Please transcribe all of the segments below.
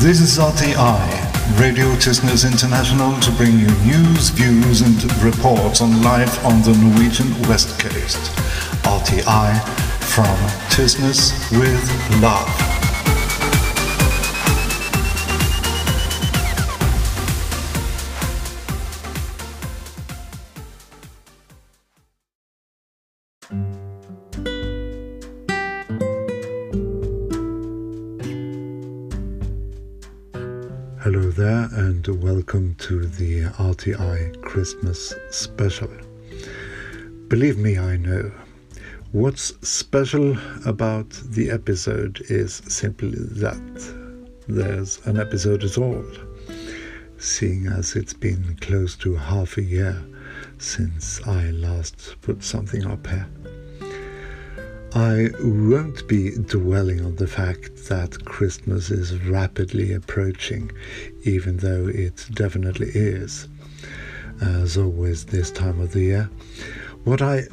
This is RTI, Radio Tysnes International, to bring you news, views, and reports on life on the Norwegian west coast. RTI from Tysnes with love. Hello there, and welcome to the RTI Christmas special. Believe me, I know. What's special about the episode is simply that there's an episode at all, seeing as it's been close to half a year since I last put something up here. I won't be dwelling on the fact that Christmas is rapidly approaching, even though it definitely is, as always this time of the year. What I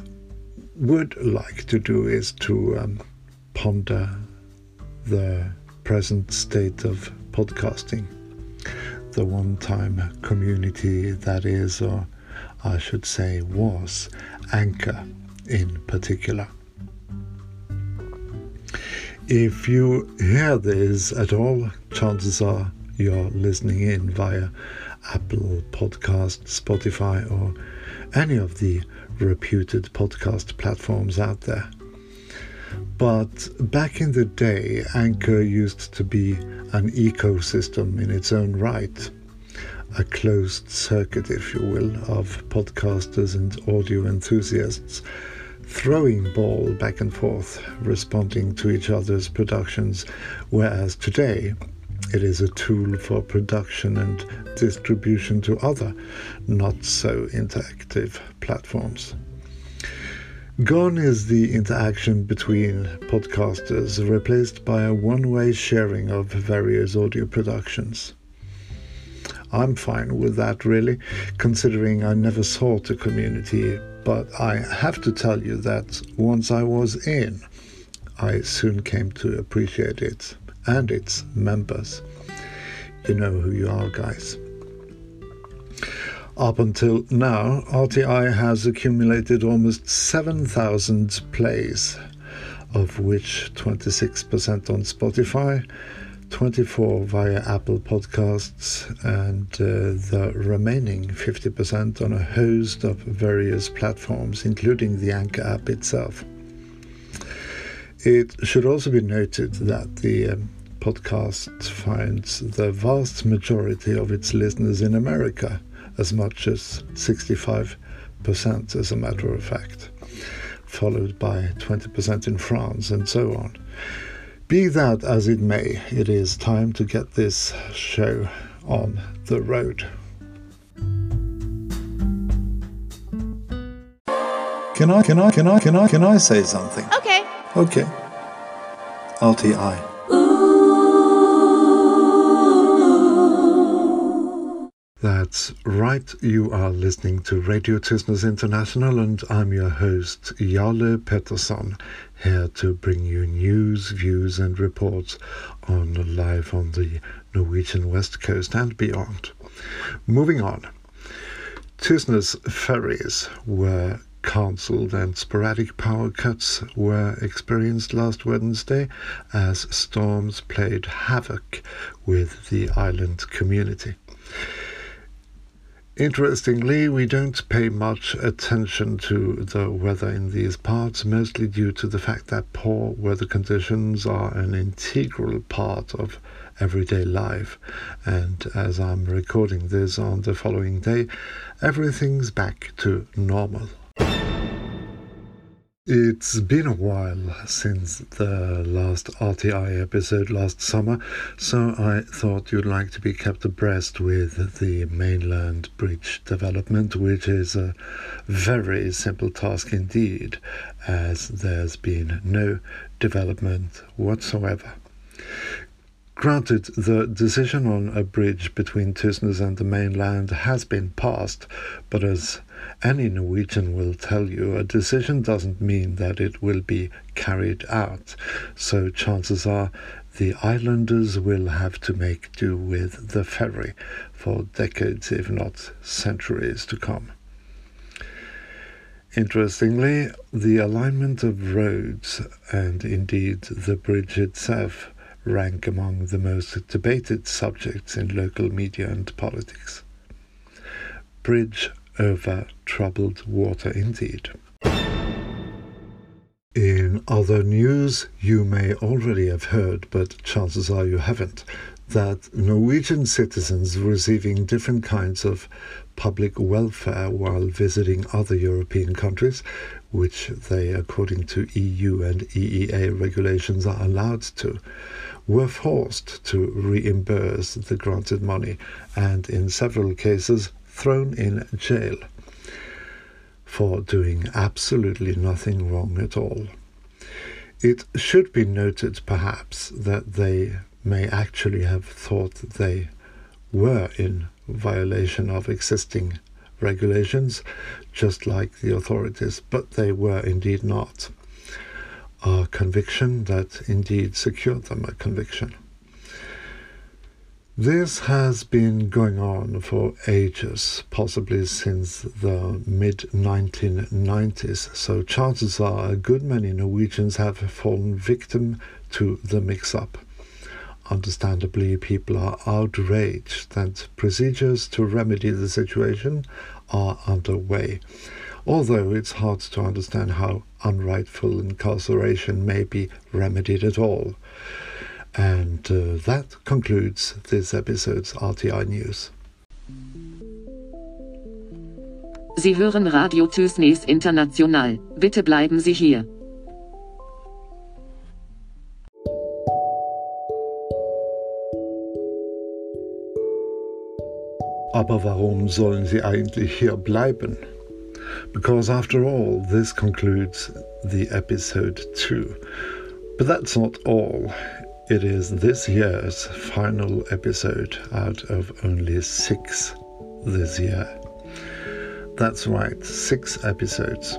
would like to do is to um, ponder the present state of podcasting, the one time community that is, or I should say, was Anchor in particular. If you hear this at all, chances are you're listening in via Apple Podcast, Spotify, or any of the reputed podcast platforms out there. But back in the day, Anchor used to be an ecosystem in its own right, a closed circuit, if you will, of podcasters and audio enthusiasts throwing ball back and forth, responding to each other's productions, whereas today it is a tool for production and distribution to other not so interactive platforms. Gone is the interaction between podcasters, replaced by a one way sharing of various audio productions. I'm fine with that, really, considering I never sought a community but I have to tell you that once I was in, I soon came to appreciate it and its members. You know who you are, guys. Up until now, RTI has accumulated almost 7,000 plays, of which 26% on Spotify 24 via Apple Podcasts, and uh, the remaining 50% on a host of various platforms, including the Anchor app itself. It should also be noted that the um, podcast finds the vast majority of its listeners in America, as much as 65%, as a matter of fact, followed by 20% in France, and so on. Be that as it may, it is time to get this show on the road. Can I, can I, can I, can I, can I say something? Okay. Okay. RTI. That's right, you are listening to Radio Tysnes International, and I'm your host, Jarle Pettersson, here to bring you news, views, and reports on life on the Norwegian west coast and beyond. Moving on, Tysnes ferries were cancelled and sporadic power cuts were experienced last Wednesday as storms played havoc with the island community. Interestingly, we don't pay much attention to the weather in these parts, mostly due to the fact that poor weather conditions are an integral part of everyday life. And as I'm recording this on the following day, everything's back to normal. It's been a while since the last RTI episode last summer, so I thought you'd like to be kept abreast with the mainland bridge development, which is a very simple task indeed, as there's been no development whatsoever. Granted, the decision on a bridge between Tysnes and the mainland has been passed, but as any Norwegian will tell you, a decision doesn't mean that it will be carried out. So chances are the islanders will have to make do with the ferry for decades, if not centuries, to come. Interestingly, the alignment of roads and indeed the bridge itself rank among the most debated subjects in local media and politics. Bridge over troubled water, indeed. In other news, you may already have heard, but chances are you haven't, that Norwegian citizens receiving different kinds of public welfare while visiting other European countries, which they, according to EU and EEA regulations, are allowed to, were forced to reimburse the granted money and, in several cases, thrown in jail for doing absolutely nothing wrong at all. It should be noted, perhaps, that they may actually have thought they were in violation of existing regulations, just like the authorities, but they were indeed not. A conviction that indeed secured them a conviction. This has been going on for ages, possibly since the mid 1990s, so chances are a good many Norwegians have fallen victim to the mix up. Understandably, people are outraged that procedures to remedy the situation are underway, although it's hard to understand how unrightful incarceration may be remedied at all. And uh, that concludes this episode's RTI News. Sie hören Radio Tysnes International. Bitte bleiben Sie hier. Aber warum sollen sie eigentlich hier bleiben? Because after all, this concludes the episode 2. But that's not all. It is this year's final episode out of only six this year. That's right, six episodes.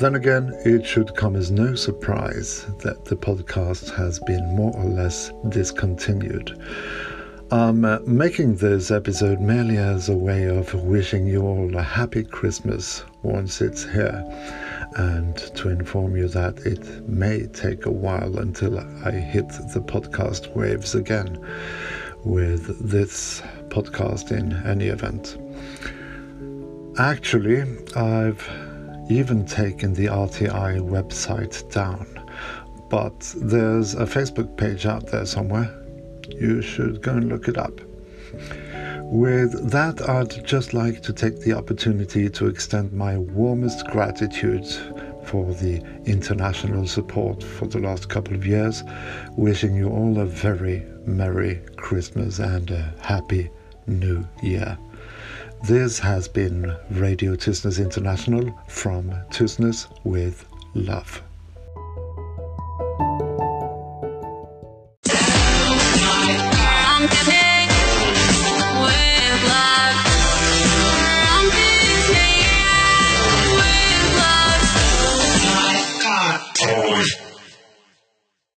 Then again, it should come as no surprise that the podcast has been more or less discontinued. I'm uh, making this episode merely as a way of wishing you all a happy Christmas once it's here, and to inform you that it may take a while until I hit the podcast waves again with this podcast in any event. Actually, I've even taken the RTI website down, but there's a Facebook page out there somewhere you should go and look it up. With that, I'd just like to take the opportunity to extend my warmest gratitude for the international support for the last couple of years, wishing you all a very Merry Christmas and a Happy New Year. This has been Radio Tysnes International from Tysnes with Love.